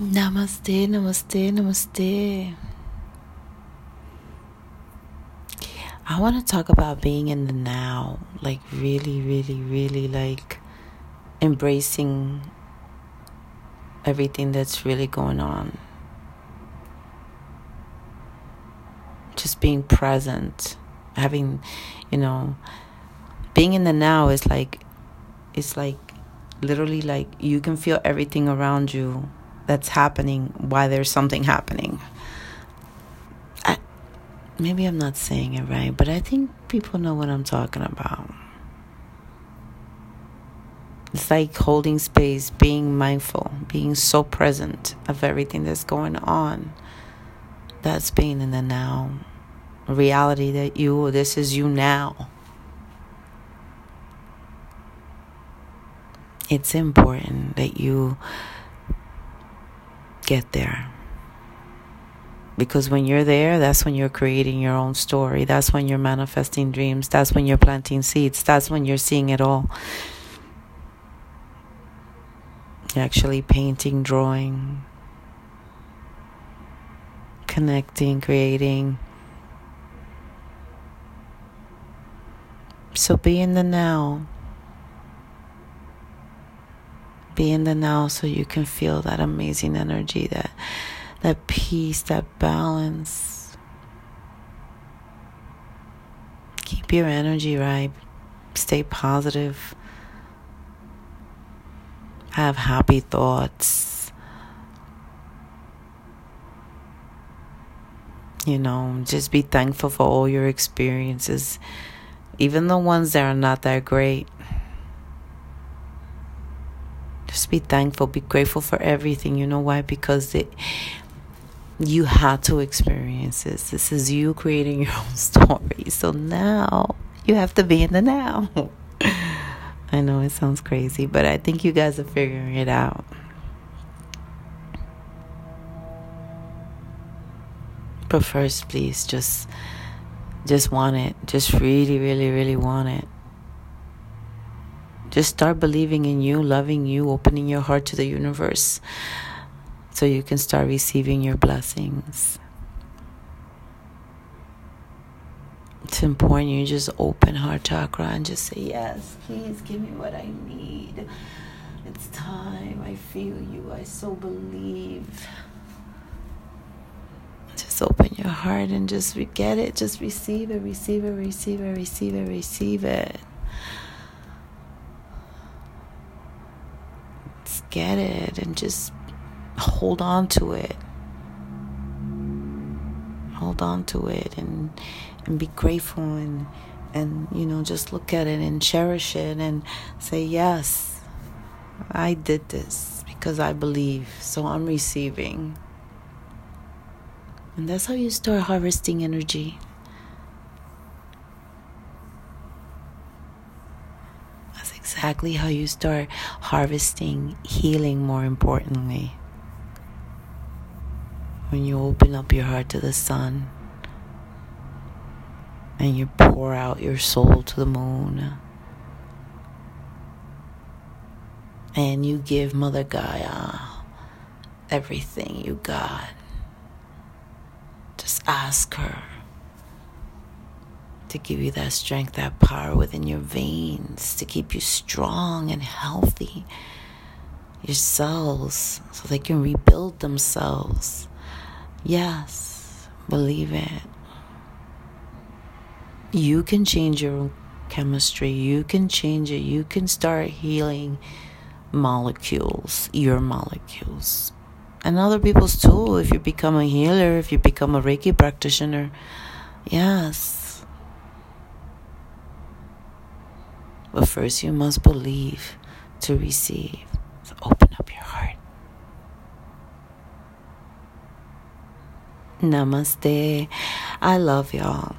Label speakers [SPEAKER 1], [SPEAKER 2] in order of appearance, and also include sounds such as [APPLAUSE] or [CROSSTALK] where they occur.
[SPEAKER 1] Namaste, namaste, namaste. I want to talk about being in the now, like really, really, really like embracing everything that's really going on. Just being present, having, you know, being in the now is like, it's like literally like you can feel everything around you that's happening why there's something happening. I, maybe I'm not saying it right, but I think people know what I'm talking about. It's like holding space, being mindful, being so present of everything that's going on. That's being in the now. Reality that you, this is you now. It's important that you get there. Because when you're there, that's when you're creating your own story. That's when you're manifesting dreams. That's when you're planting seeds. That's when you're seeing it all. Actually painting, drawing, connecting, creating. So be in the now. Be in the now so you can feel that amazing energy, that that peace, that balance. Keep your energy right. Stay positive. Have happy thoughts. You know, just be thankful for all your experiences, even the ones that are not that great. Be thankful, be grateful for everything. You know why? Because it you had to experience this. This is you creating your own [LAUGHS] story. So now you have to be in the now. [LAUGHS] I know it sounds crazy, but I think you guys are figuring it out. But first, please just just want it. Just really, really, really want it. Just start believing in you, loving you, opening your heart to the universe so you can start receiving your blessings. It's important you just open heart chakra and just say, Yes, please give me what I need. It's time. I feel you. I so believe. Just open your heart and just get it. Just receive it, receive it, receive it, receive it, receive it. Get it and just hold on to it. Hold on to it and and be grateful and and you know just look at it and cherish it and say yes I did this because I believe so I'm receiving. And that's how you start harvesting energy. Exactly how you start harvesting healing, more importantly. When you open up your heart to the sun and you pour out your soul to the moon and you give Mother Gaia everything you got. Just ask her to give you that strength, that power within your veins to keep you strong and healthy. Your cells, so they can rebuild themselves. Yes, believe it. You can change your chemistry, you can change it, you can start healing molecules, your molecules. And other people's too, if you become a healer, if you become a Reiki practitioner. Yes But first, you must believe to receive. So open up your heart. Namaste. I love y'all.